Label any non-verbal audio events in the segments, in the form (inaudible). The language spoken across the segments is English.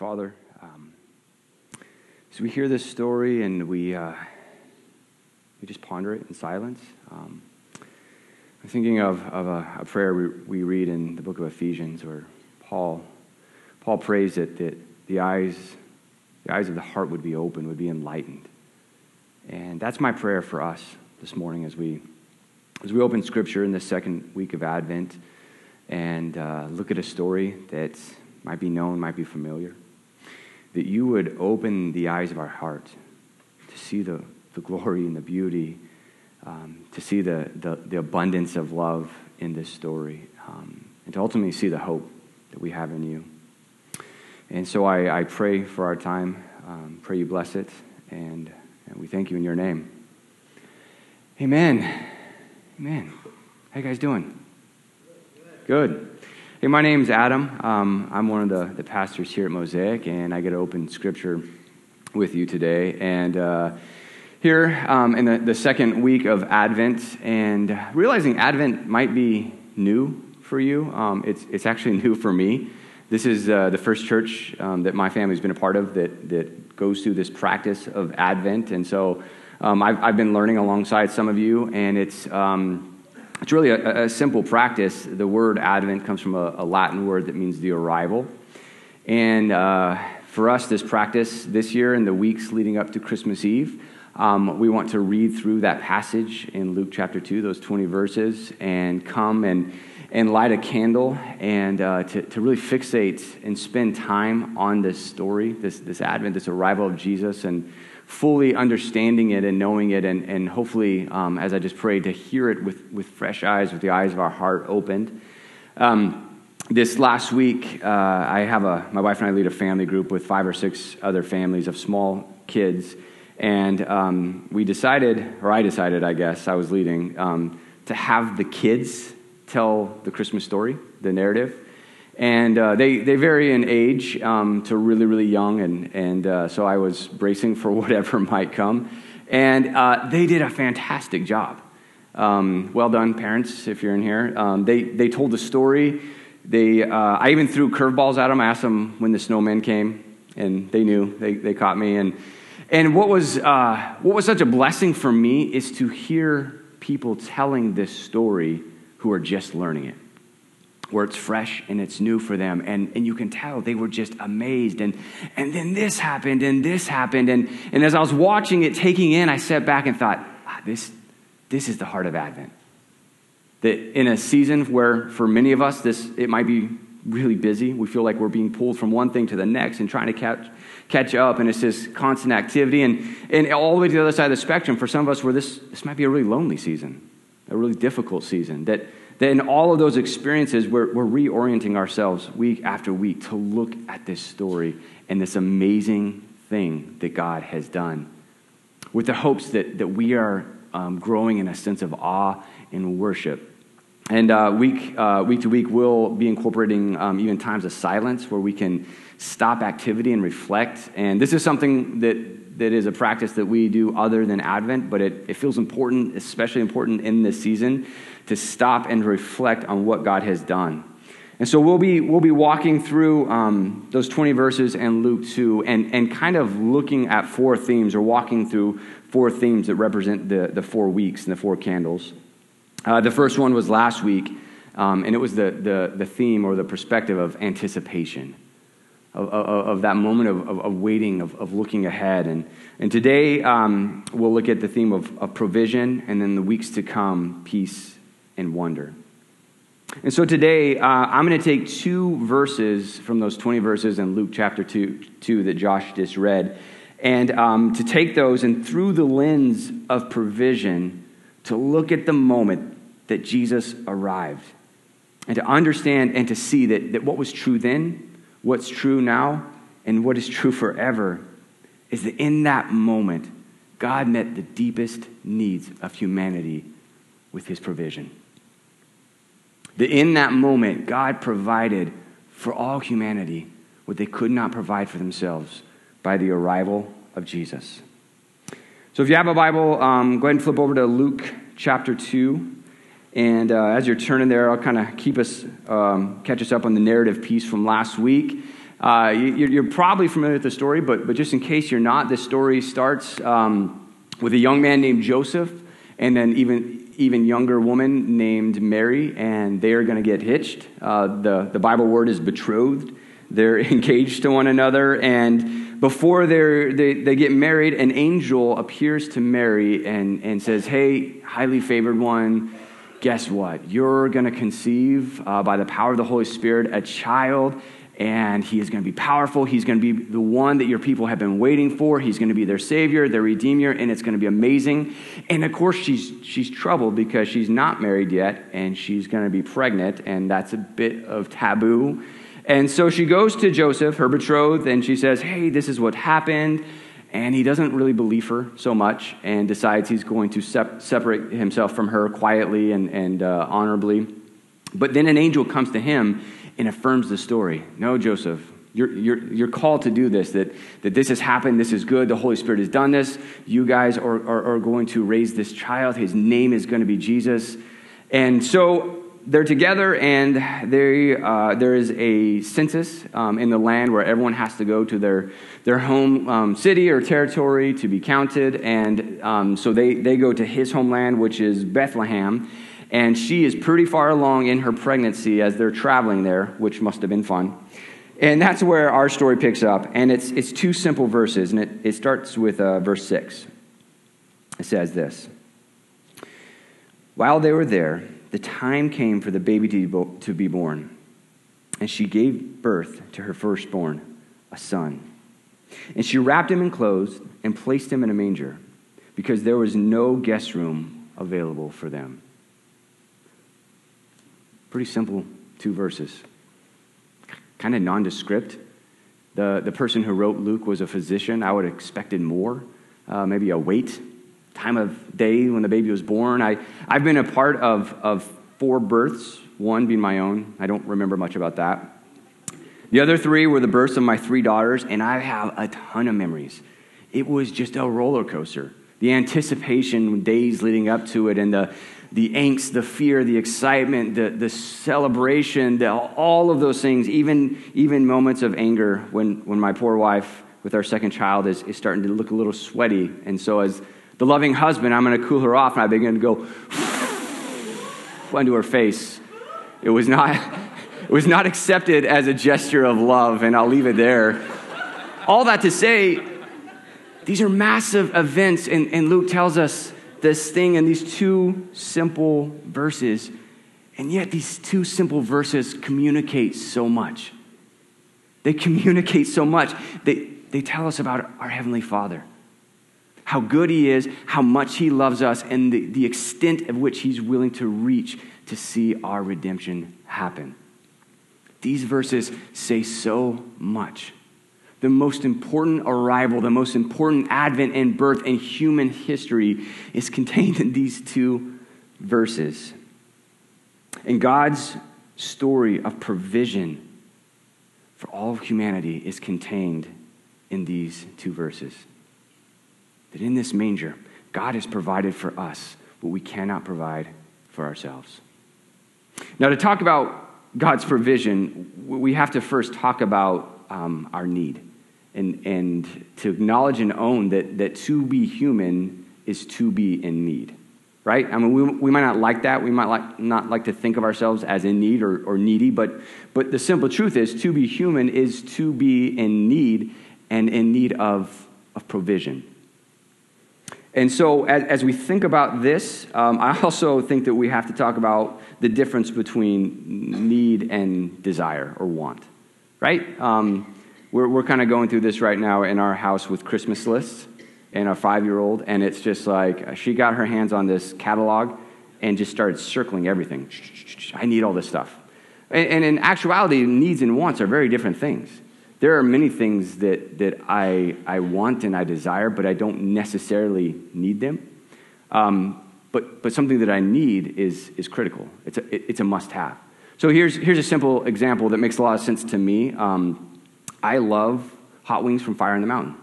Father, um, as we hear this story and we, uh, we just ponder it in silence, um, I'm thinking of, of a, a prayer we, we, read in the book of Ephesians where Paul, Paul prays that, that the, eyes, the eyes of the heart would be open, would be enlightened. And that's my prayer for us this morning as we, as we open Scripture in the second week of Advent and uh, look at a story that might be known, might be familiar that you would open the eyes of our heart to see the, the glory and the beauty, um, to see the, the, the, abundance of love in this story, um, and to ultimately see the hope that we have in you. And so I, I pray for our time. Um, pray you bless it, and, and we thank you in your name. Amen. Amen. How you guys doing? Good. Hey, my name's Adam. Um, I'm one of the, the pastors here at Mosaic, and I get to open scripture with you today. And uh, here um, in the, the second week of Advent, and realizing Advent might be new for you, um, it's, it's actually (laughs) new for me. This is uh, the first church um, that my family's been a part of that, that goes through this practice of Advent. And so um, I've, I've been learning alongside some of you, and it's um, it's really a, a, simple practice. The word Advent comes from a, a Latin word that means the arrival. And uh, for us, this practice this year and the weeks leading up to Christmas Eve, um, we want to read through that passage in Luke chapter 2, those 20 verses, and come and, and light a candle and uh, to, to really fixate and spend time on this story, this, this Advent, this arrival of Jesus, and fully understanding it and knowing it, and, and hopefully, um, as I just prayed, to hear it with, with fresh eyes, with the eyes of our heart opened. Um, this last week, uh, I have a, my wife and I lead a family group with five or six other families of small kids. And um, we decided, or I decided, I guess, I was leading, um, to have the kids tell the Christmas story, the narrative. And uh, they, they vary in age um, to really, really young. And, and uh, so I was bracing for (laughs) whatever might come. And uh, they did a fantastic job. Um, well done, parents, if you're in here. Um, they, they told the story. They, uh, I even threw curveballs at them. I asked them when the snowman came, and they knew. They, they caught me. And, and what, was, uh, what was such a blessing for me is to hear people telling this story who are just learning it where it's fresh and it's new for them. And, and you can tell they were just amazed. And, and then this happened and this happened. And, and as I was watching it, taking in, I sat back and thought, ah, this, this is the heart of Advent. That in a season where for many of us, this, it might be really busy. We feel like we're being pulled from one thing to the next and trying to catch, catch up. And it's this constant activity. And, and all the way to the other side of the spectrum, for some of us, where this, this might be a really lonely season, a really difficult season. That that in all of those experiences, we're, we're reorienting ourselves week after week to look at this story and this amazing thing that God has done with the hopes that, that we are um, growing in a sense of awe and worship. And uh, week, uh, week to week, we'll be incorporating um, even times of silence where we can stop activity and reflect. And this is something that, that is a practice that we do other than Advent, but it, it feels important, especially important in this season, to stop and reflect on what God has done. And so we'll be, we'll be walking through um, those 20 verses and Luke 2 and, and kind of looking at four themes or walking through four themes that represent the, the four weeks and the four candles. Uh, the first one was last week, um, and it was the, the, the theme or the perspective of anticipation, of, of, of that moment of, of, of waiting, of, of looking ahead. And, and today um, we'll look at the theme of, of provision, and then the weeks to come, peace and wonder. And so today, uh, I'm going to take two verses from those 20 verses in Luke chapter 2, 2 that Josh just read, and um, to take those and through the lens of provision, to look at the moment that Jesus arrived, and to understand and to see that, that what was true then, what's true now, and what is true forever is that in that moment, God met the deepest needs of humanity with his provision. That in that moment, God provided for all humanity what they could not provide for themselves by the arrival of Jesus. So if you have a Bible, um, go ahead and flip over to Luke chapter 2. And uh, as you're turning there, I'll kind of keep us, um, catch us up on the narrative piece from last week. Uh, you, are probably familiar with the story, but, but just in case you're not, this story starts um, with a young man named Joseph and then even, even younger woman named Mary, and they are going to get hitched. Uh, the, the Bible word is betrothed. They're (laughs) engaged to one another, and before they they get married, an angel appears to Mary and, and says, Hey, highly favored one, guess what? You're going to conceive uh, by the power of the Holy Spirit a child and he is going to be powerful. He's going to be the one that your people have been waiting for. He's going to be their savior, their redeemer, and it's going to be amazing. And of course, she's, she's troubled because she's not married yet and she's going to be pregnant, and that's a bit of taboo. And so she goes to Joseph, her betrothed, and she says, Hey, this is what happened. And he doesn't really believe her so much and decides he's going to sep- separate himself from her quietly and, and uh, honorably. But then an angel comes to him and affirms the story. No, Joseph, you're, you're, you're called to do this, that, that this has happened, this is good, the Holy Spirit has done this. You guys are, are, are going to raise this child. His name is going to be Jesus. And so they're together, and they, uh, there is a census um, in the land where everyone has to go to their, their home um, city or territory to be counted. And um, so they, they go to his homeland, which is Bethlehem and she is pretty far along in her pregnancy as they're traveling there, which must have been fun. And that's where our story picks up. And it's, it's two simple verses, and it, it starts with uh, verse 6. It says this While they were there, the time came for the baby to, to be born, and she gave birth to her firstborn, a son. And she wrapped him in clothes and placed him in a manger, because there was no guest room available for them. Pretty simple two verses. Kind of nondescript. The, the person who wrote Luke was a physician. I would have expected more, uh, maybe a weight, time of day when the baby was born. I, I've been a part of, of four births, one being my own. I don't remember much about that. The other three were the births of my three daughters, and I have a ton of memories. It was just a roller coaster. The anticipation days leading up to it, and the, the angst, the fear, the excitement, the, the celebration, the, all of those things, even, even moments of anger when, when my poor wife with our second child is, is starting to look a little sweaty. And so, as the loving husband, I'm going to cool her off, and I begin to go into her face. It was not, (laughs) it was not accepted as a gesture of love, and I'll leave it there. All that to say, these are massive events, and, and Luke tells us this thing in these two simple verses. And yet, these two simple verses communicate so much. They communicate so much. They, they tell us about our Heavenly Father, how good He is, how much He loves us, and the, the extent of which He's willing to reach to see our redemption happen. These verses say so much the most important arrival, the most important advent and birth in human history is contained in these two verses. And God's story of provision for all of humanity is contained in these two verses. That in this manger, God has provided for us what we cannot provide for ourselves. Now, to talk about God's provision, we have to first talk about um, our need and, and to acknowledge and own that, that to be human is to be in need right? I mean we, we might not like that. We might like, not like to think of ourselves as in need or, or needy but, but the simple truth is to be human is to be in need and in need of, of provision. And so as, as we think about this um, i also think that we have to talk about the difference between need and desire or want right? Um, we're, we're kind of going through this right now in our house with Christmas lists and our five year old, and it's just like she got her hands on this catalog and just started circling everything. I need all this stuff. And, and in actuality, needs and wants are very different things. There are many things that, that I, I want and I desire, but I don't necessarily need them. Um, but, but something that I need is, is critical, it's a, it, it's a must have. So here's, here's a simple example that makes a lot of sense to me. Um, I love hot wings from Fire on the Mountain.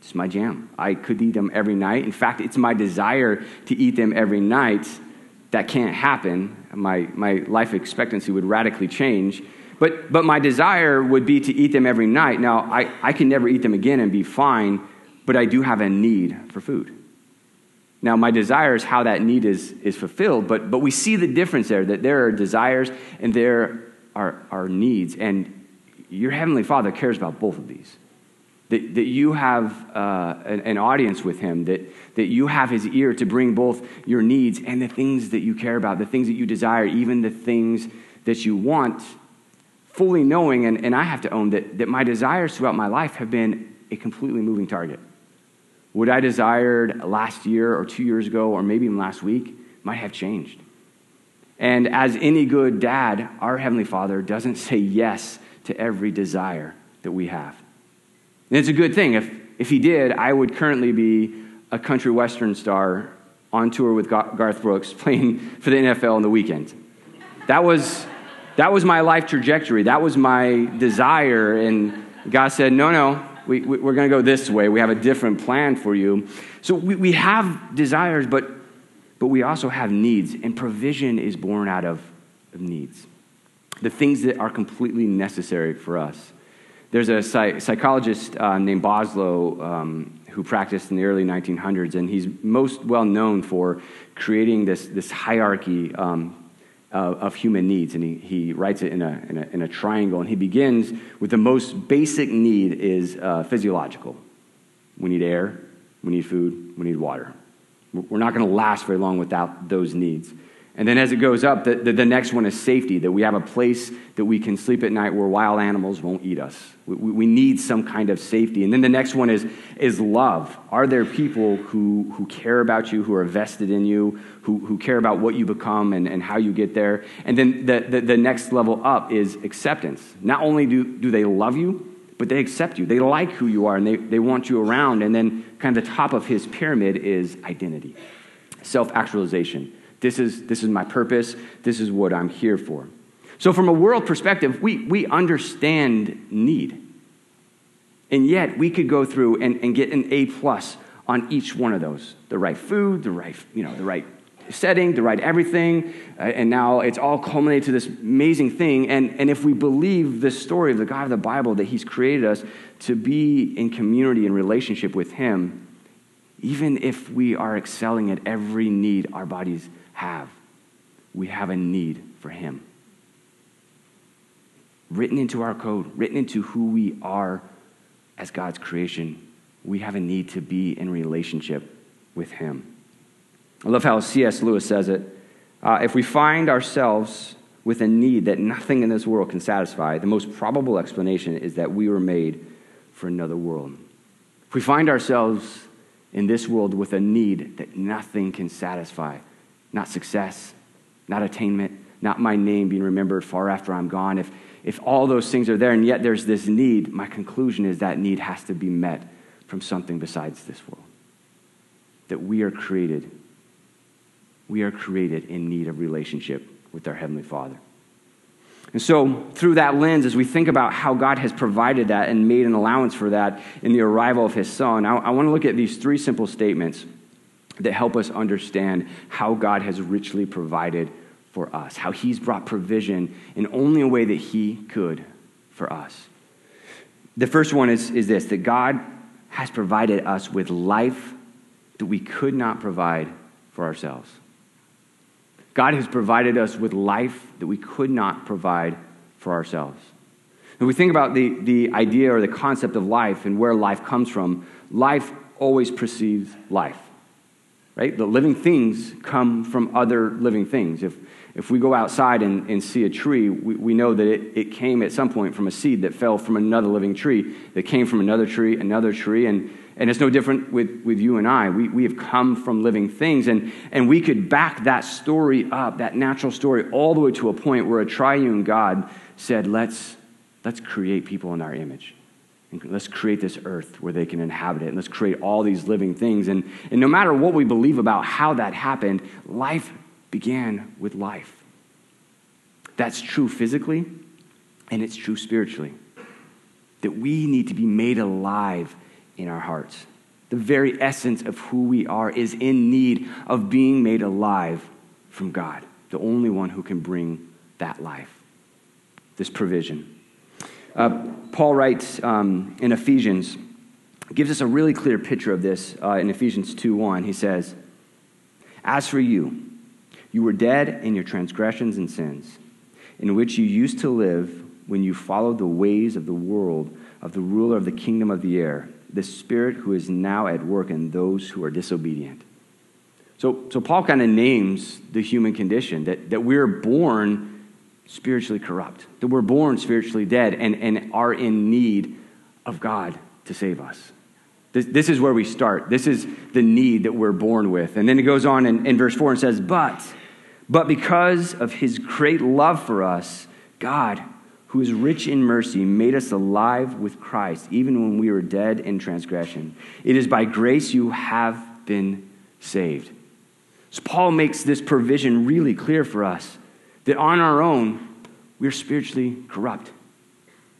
It's my jam. I could eat them every night. In fact, it's my desire to eat them every night. That can't happen. My, my life expectancy would radically change But, but my desire would be to eat them every night. Now, I, I can never eat them again and be fine, but I do have a need for food. Now, my desire is how that need is, is fulfilled, but, but we see the difference there that there are desires and there are, are needs. And your Heavenly Father cares about both of these. That, that you have uh, an, an audience with Him, that, that you have His ear to bring both your needs and the things that you care about, the things that you desire, even the things that you want, fully knowing, and, and I have to own that, that my desires throughout my life have been a completely moving target. What I desired last year or two years ago, or maybe even last week, might have changed. And as any good dad, our Heavenly Father doesn't say yes to every desire that we have. And it's a good thing. If, if He did, I would currently be a country western star on tour with Garth Brooks playing (laughs) for the NFL on the weekend. That was, that was my life trajectory. That was my desire. And God said, no, no, we, we, are going to go this way. We have a different plan for you. So we, we have desires, but, but we also have needs. And provision is born out of, of needs the things that are completely necessary for us. There's a psych- psychologist uh, named Maslow um, who practiced in the early 1900s, and he's most well known for creating this, this hierarchy um, of, of, human needs. And he, he writes it in a, in, a, in a triangle, and he begins with the most basic need is uh, physiological. We need air, we need food, we need water. We're not going to last very long without those needs. And then as it goes up, the, the, the, next one is safety, that we have a place that we can sleep at night where wild animals won't eat us. We, we need some kind of safety. And then the next one is, is love. Are there people who, who care about you, who are vested in you, who, who care about what you become and, and how you get there? And then the, the, the next level up is acceptance. Not only do, do they love you, but they accept you. They like who you are and they, they want you around. And then, kind of the top of his pyramid is identity, self actualization this is, this is my purpose. This is what I'm here for. So, from a world perspective, we, we understand need. And yet, we could go through and, and get an A plus on each one of those the right food, the right, you know, the right setting, the right everything. Uh, and now it's all culminated to this amazing thing. And, and if we believe this story of the God of the Bible, that He's created us to be in community and relationship with Him, even if we are excelling at every need our bodies have. We have a need for Him. Written into our code, written into who we are as God's creation, we have a need to be in relationship with Him. I love how C.S. Lewis says it. Uh, if we find ourselves with a need that nothing in this world can satisfy, the most probable explanation is that we were made for another world. If we find ourselves in this world with a need that nothing can satisfy, not success, not attainment, not my name being remembered far after I'm gone. If, if all those things are there and yet there's this need, my conclusion is that need has to be met from something besides this world. That we are created, we are created in need of relationship with our Heavenly Father. And so, through that lens, as we think about how God has provided that and made an allowance for that in the arrival of His Son, I, I want to look at these three simple statements that help us understand how God has richly provided for us, how He's brought provision in only a way that He could for us. The first one is, is this that God has provided us with life that we could not provide for ourselves. God has provided us with life that we could not provide for ourselves. When we think about the, the idea or the concept of life and where life comes from, life always precedes life right? The living things come from other living things. If, if we go outside and, and see a tree, we, we know that it, it came at some point from a seed that fell from another living tree, that came from another tree, another tree, and, and it's no different with, with you and I. We, we have come from living things, and, and we could back that story up, that natural story, all the way to a point where a triune God said, let's, let's create people in our image. And let's create this earth where they can inhabit it. And let's create all these living things. And, and no matter what we believe about how that happened, life began with life. That's true physically, and it's true spiritually. That we need to be made alive in our hearts. The very essence of who we are is in need of being made alive from God, the only one who can bring that life. this provision. Uh, Paul writes um, in Ephesians, gives us a really clear picture of this uh, in Ephesians 2 1. He says, As for you, you were dead in your transgressions and sins, in which you used to live when you followed the ways of the world of the ruler of the kingdom of the air, the spirit who is now at work in those who are disobedient. So, so Paul kind of names the human condition that, that we're born spiritually corrupt, that we're born spiritually dead and, and are in need of God to save us. This, this is where we start. This is the need that we're born with. And then it goes on in, in verse 4 and says, But, but because of his great love for us, God, who is rich in mercy, made us alive with Christ, even when we were dead in transgression. It is by grace you have been saved. So Paul makes this provision really clear for us that on our own, we're spiritually corrupt,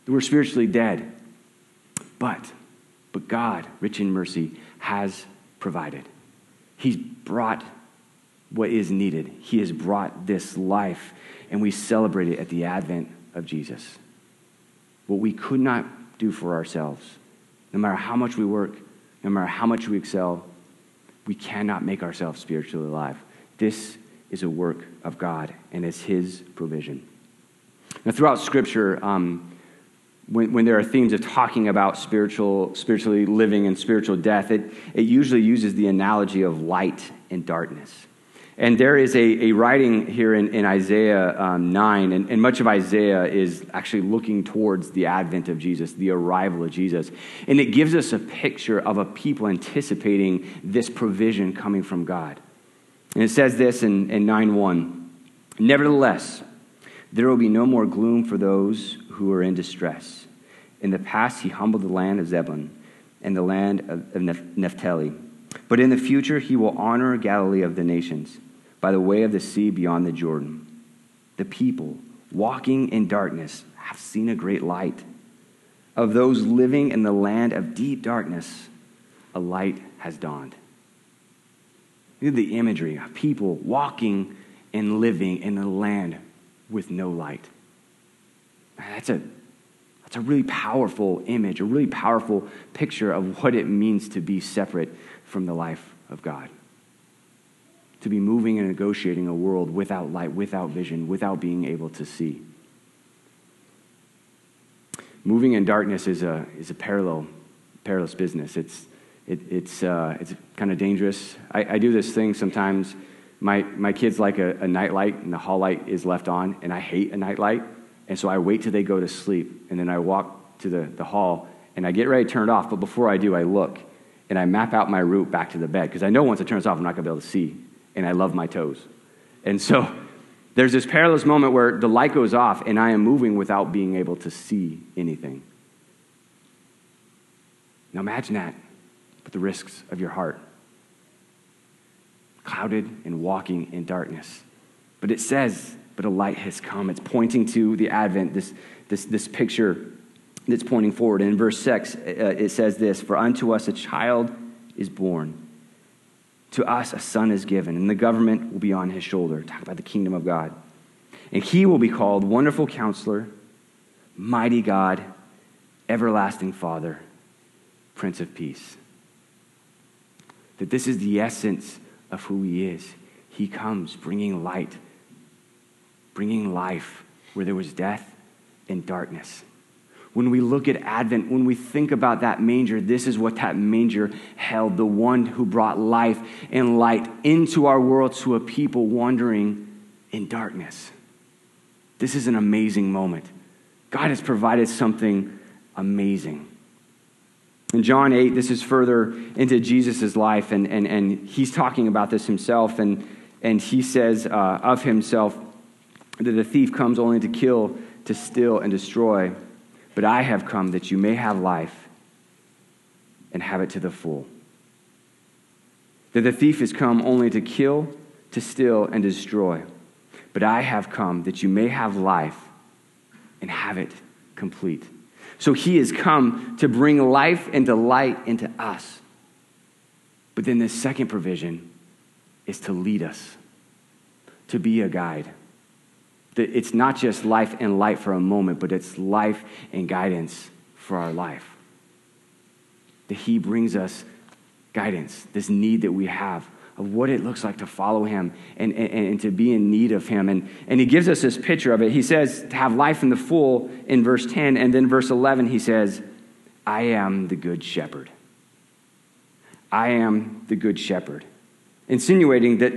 that we're spiritually dead. But, but God, rich in mercy, has provided. He's brought what is needed. He has brought this life, and we celebrate it at the advent of Jesus. What we could not do for ourselves, no matter how much we work, no matter how much we excel, we cannot make ourselves spiritually alive. This is a work of God, and it's His provision. Now, throughout Scripture, um, when, when there are themes of talking about spiritual, spiritually living and spiritual death, it, it usually uses the analogy of light and darkness. And there is a, a writing here in, in Isaiah um, 9, and, and much of Isaiah is actually looking towards the advent of Jesus, the arrival of Jesus. And it gives us a picture of a people anticipating this provision coming from God. And it says this in, in 9 1 Nevertheless, there will be no more gloom for those who are in distress. In the past, he humbled the land of Zebulun and the land of, of Naphtali. But in the future, he will honor Galilee of the nations by the way of the sea beyond the Jordan. The people walking in darkness have seen a great light. Of those living in the land of deep darkness, a light has dawned. Look at the imagery of people walking and living in a land with no light. That's a, that's a really powerful image, a really powerful picture of what it means to be separate from the life of God to be moving and negotiating a world without light, without vision, without being able to see. Moving in darkness is a, is a parallel, perilous business. It's, it, it's, uh, it's kind of dangerous. I, I, do this thing sometimes. My, my kids like a, a night light, and the hall light is left on, and I hate a night light. And so I wait till they go to sleep, and then I walk to the, the hall, and I get ready to turn it off. But before I do, I look, and I map out my route back to the bed, because I know once it turns off, I'm not going to be able to see and I love my toes. And so there's this perilous moment where the light goes off and I am moving without being able to see anything. Now imagine that, but the risks of your heart. Clouded and walking in darkness. But it says, but a light has come. It's pointing to the Advent, this, this, this picture that's pointing forward. And in verse 6, uh, it says this For unto us a child is born to us, a son is given, and the government will be on his shoulder. Talk about the kingdom of God. And he will be called Wonderful Counselor, Mighty God, Everlasting Father, Prince of Peace. That this is the essence of who he is. He comes bringing light, bringing life where there was death and darkness. When we look at Advent, when we think about that manger, this is what that manger held the one who brought life and light into our world to a people wandering in darkness. This is an amazing moment. God has provided something amazing. In John 8, this is further into Jesus' life, and, and, and he's talking about this himself, and, and he says uh, of himself that the thief comes only to kill, to steal, and destroy. But I have come that you may have life and have it to the full. That the thief has come only to kill, to steal, and destroy. But I have come that you may have life and have it complete. So he has come to bring life and delight into us. But then the second provision is to lead us, to be a guide That it's not just life and light for a moment, but it's life and guidance for our life. That He brings us guidance, this need that we have of what it looks like to follow him and, and, and, to be in need of him. And, and he gives us this picture of it. He says to have life in the full in verse 10, and then verse 11, he says, I am the good shepherd. I am the good shepherd. Insinuating that,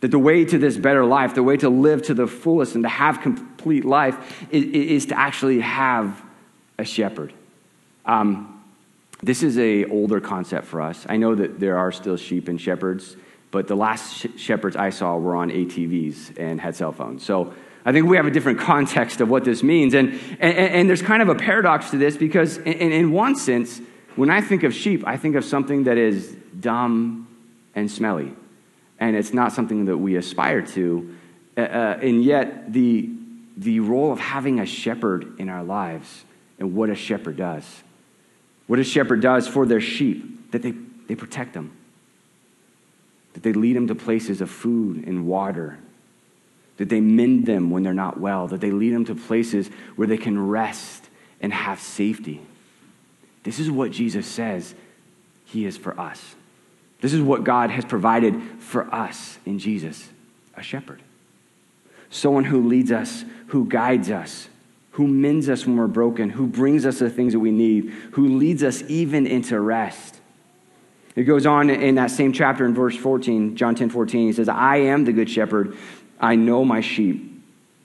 that the way to this better life, the way to live to the fullest and to have complete life, is, is to actually have a shepherd. Um, this is a older concept for us. I know that there are still sheep and shepherds but the last sh- shepherds I saw were on ATVs and had cell phones. So I think we have a different context of what this means. And, and, and there's kind of a paradox to this because, in, in one sense, when I think of sheep, I think of something that is dumb and smelly. And it's not something that we aspire to. Uh, uh, and yet, the, the role of having a shepherd in our lives and what a shepherd does. What a shepherd does for their sheep, that they, they protect them that they lead them to places of food and water, that they mend them when they're not well, that they lead them to places where they can rest and have safety. This is what Jesus says He is for us. This is what God has provided for us in Jesus a shepherd. Someone who leads us, who guides us, who mends us when we're broken, who brings us the things that we need, who leads us even into rest. It goes on in that same chapter in verse 14, John 10 14. He says, I am the good shepherd. I know my sheep,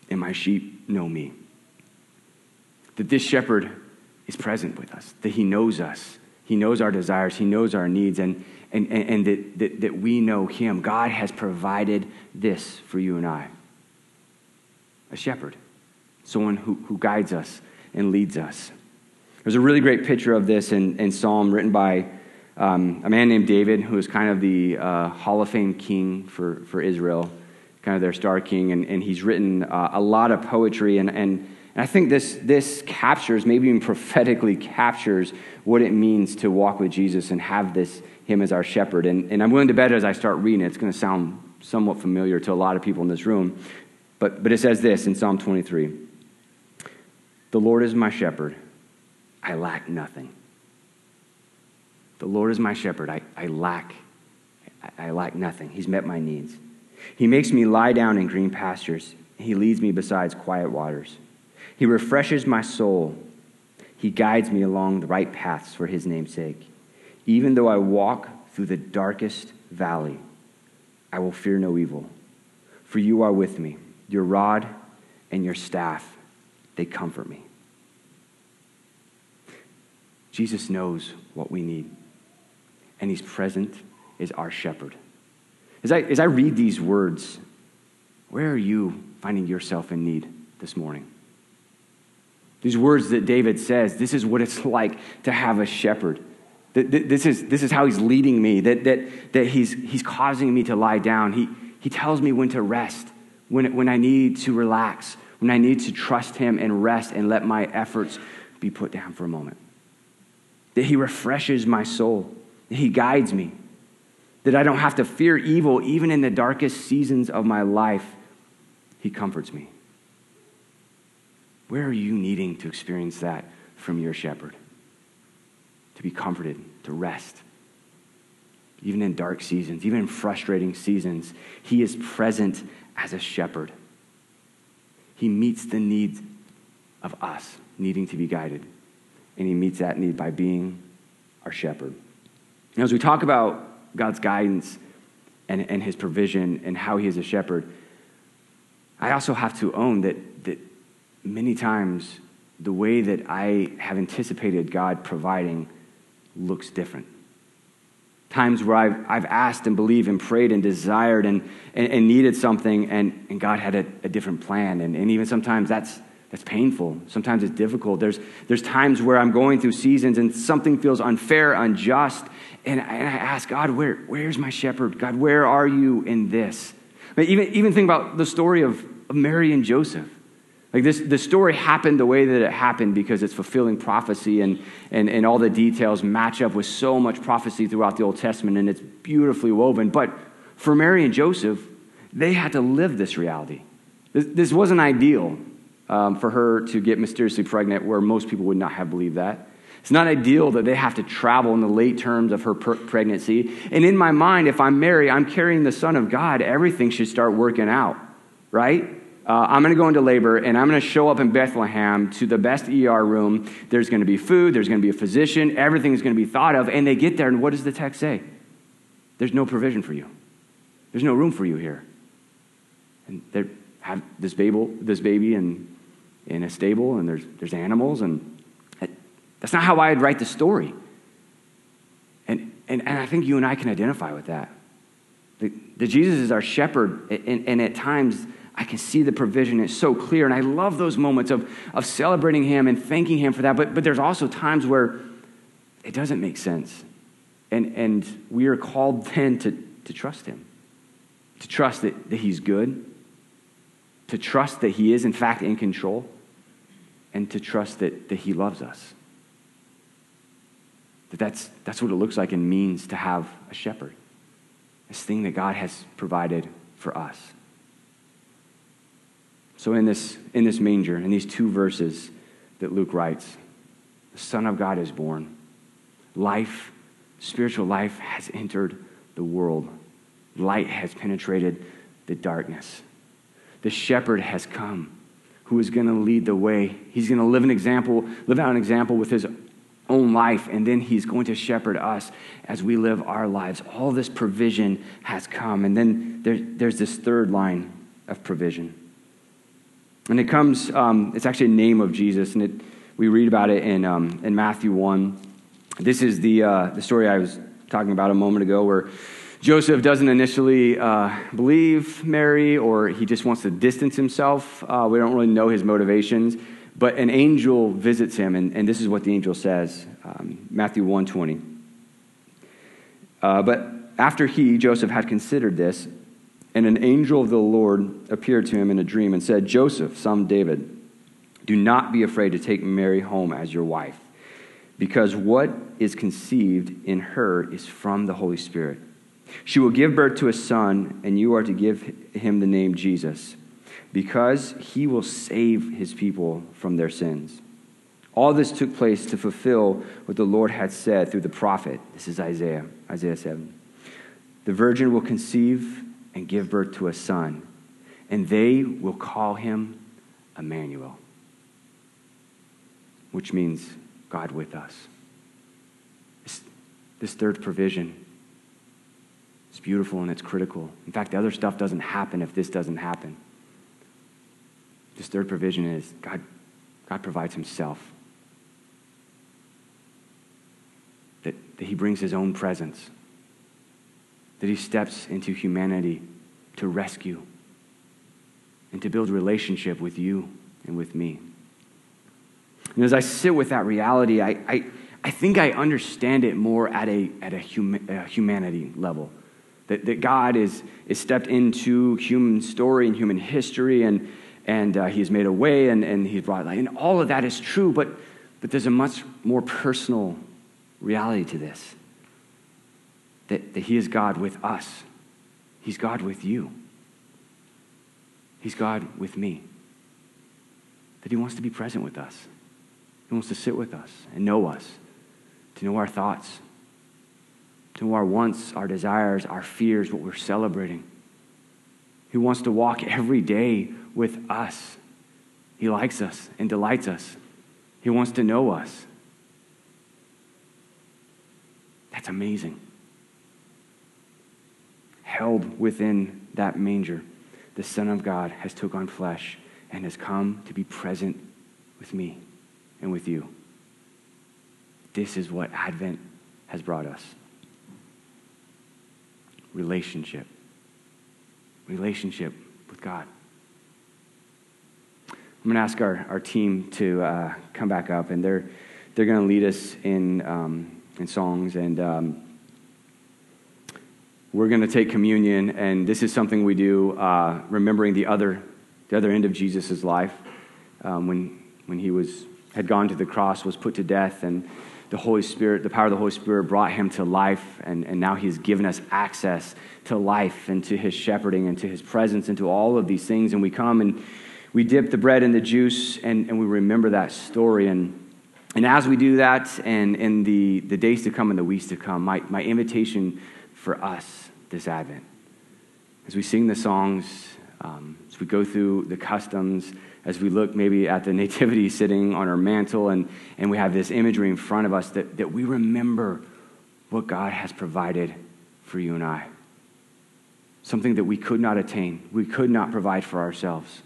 and my sheep know me. That this shepherd is present with us, that he knows us, he knows our desires, he knows our needs, and, and, and, that, that, that we know him. God has provided this for you and I a shepherd, someone who, who guides us and leads us. There's a really great picture of this in, in Psalm written by um, a man named David, who was kind of the uh, Hall of Fame king for, for Israel, kind of their star king, and, and he's written uh, a lot of poetry. And, and, and I think this, this captures, maybe even prophetically captures, what it means to walk with Jesus and have this him as our shepherd. And, and I'm willing to bet as I start reading it, it's going to sound somewhat familiar to a lot of people in this room. But, but it says this in Psalm 23 The Lord is my shepherd, I lack nothing. The Lord is my shepherd. I, I lack I lack nothing. He's met my needs. He makes me lie down in green pastures. He leads me beside quiet waters. He refreshes my soul. He guides me along the right paths for his name's sake. Even though I walk through the darkest valley, I will fear no evil. For you are with me. Your rod and your staff, they comfort me. Jesus knows what we need and he's present is our shepherd. As I, as I read these words, where are you finding yourself in need this morning? These words that David says, this is what it's (laughs) like to have a shepherd. This is, this is how he's leading me, that, that, that he's, he's causing me to lie down. He, he tells me when to rest, when, when I need to relax, when I need to trust him and rest and let my efforts be put down for a moment. That he refreshes my soul. He guides me, that I don't have to fear evil even in the darkest seasons of my life. He comforts me. Where are you needing to experience that from your shepherd? To be comforted, to rest. Even in dark seasons, even in frustrating seasons, he is present as a shepherd. He meets the needs of us needing to be guided, and he meets that need by being our shepherd. As we talk about God's guidance and, and his provision and how he is a shepherd, I also have to own that, that many times the way that I have anticipated God providing looks different. Times where I've, I've asked and believed and prayed and desired and, and, and needed something, and, and God had a, a different plan. And, and even sometimes that's, that's painful. Sometimes it's difficult. There's, there's times where I'm going through seasons and something feels unfair, unjust, and, and I ask God, where, where's my shepherd? God, where are you in this? But even, even think about the story of, of Mary and Joseph. Like this, the story happened the way that it happened because it's fulfilling prophecy and, and, and all the details match up with so much prophecy throughout the Old Testament and it's beautifully woven. But for Mary and Joseph, they had to live this reality. This, this wasn't ideal um, for her to get mysteriously pregnant, where most people would not have believed that. It's not ideal that they have to travel in the late terms of her per- pregnancy. And in my mind, if I'm Mary, I'm carrying the Son of God, everything should start working out, right? Uh, I'm going to go into labor and I'm going to show up in Bethlehem to the best ER room. There's going to be food, there's going to be a physician, everything's going to be thought of. And they get there, and what does the text say? There's no provision for you, there's no room for you here. And they have this baby, this baby in, in a stable, and there's, there's animals, and that's not how I'd write the story. And, and, and I think you and I can identify with that. The, the Jesus is our shepherd, and, and at times I can see the provision. It's so clear, and I love those moments of, of celebrating Him and thanking Him for that. But, but there's also times where it doesn't make sense. And, and we are called (laughs) then to, to trust Him, to trust that, that He's good, to trust that He is, in fact, in control, and to trust that, that He loves us. That that's, that's what it looks like and means to have a shepherd. This thing that God has provided for us. So in this, in this manger, in these two verses that Luke writes, the Son of God is born. Life, spiritual life, has entered the world. Light has penetrated the darkness. The shepherd has come who is going to lead the way. He's going to live an example, live out an example with his own life, and then He's going to shepherd us as we live our lives. All this provision has come. And then there, there's this third line of provision. And it comes, um, it's actually a name of Jesus, and it, we read about it in, um, in Matthew 1. This is the, uh, the story I was talking about a moment ago where Joseph doesn't initially uh, believe Mary, or he just wants to distance himself. Uh, we don't really know his motivations. But an angel visits him, and, and this is what the angel says um, Matthew 120. Uh, but after he, Joseph, had considered this, and an angel of the Lord appeared to him in a dream and said, Joseph, son of David, do not be afraid to take Mary home as your wife, because what is conceived in her is from the Holy Spirit. She will give birth to a son, and you are to give him the name Jesus because he will save his people from their sins. All this took place to fulfill what the Lord had said through the prophet. This is Isaiah, Isaiah 7. The virgin will conceive and give birth to a son, and they will call him Emmanuel, which means God with us. This, this third provision is beautiful and it's critical. In fact, the other stuff doesn't happen if this doesn't happen. This third provision is God, God provides himself. That, that he brings his own presence. That he steps into humanity to rescue and to build relationship with you and with me. And as I sit with that reality, I, I, I think I understand it more at a, at a, a humanity level. That, that God is, is stepped into human story and human history and, and uh, he's made a way and, and he's brought light. And all of that is true, but, but there's a much more personal reality to this. That, that he is God with us, he's God with you, he's God with me. That he wants to be present with us, he wants to sit with us and know us, to know our thoughts, to our wants, our desires, our fears, what we're celebrating. He wants to walk every day with us. He likes us and delights us. He wants to know us. That's amazing. Held within that manger, the Son of God has took on flesh and has come to be present with me and with you. This is what Advent has brought us relationship. Relationship with God. I'm going to ask our, our team to uh, come back up, and they're, they're going to lead us in, um, in songs. And um, we're going to take communion, and this is something we do uh, remembering the other, the other end of Jesus' life um, when, when he was, had gone to the cross, was put to death, and the Holy Spirit, the power of the Holy Spirit brought him to life, and, and now he's given us access to life and to his shepherding and to his presence and to all of these things. And we come and we dip the bread in the juice and, and we remember that story. And, and as we do that, and in the, the days to come and the weeks to come, my, my invitation for us this Advent, as we sing the songs, um, as we go through the customs, as we look maybe at the (laughs) nativity sitting on our mantle and, and we have this imagery in front of us, that, that we remember what God has provided for you and I. Something that we could not attain, we could not provide for ourselves.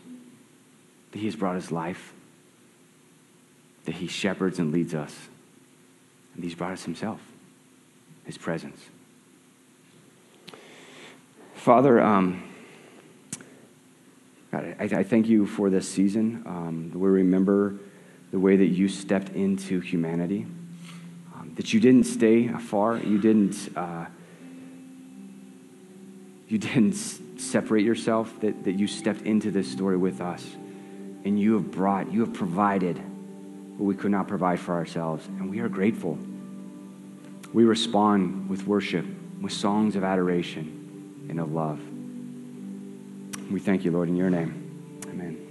That He has brought us life, that He shepherds and leads us, and He's brought us Himself, His presence. Father, um, God, I, I, thank you for this season. Um, we remember the way that you stepped into humanity, um, that you didn't stay afar, you didn't, uh, you didn't separate yourself, that, that you stepped into this story with us. And you have brought, you have provided what we could not provide for ourselves. And we are grateful. We respond with worship, with songs of adoration and of love. We thank you, Lord, in your name. Amen.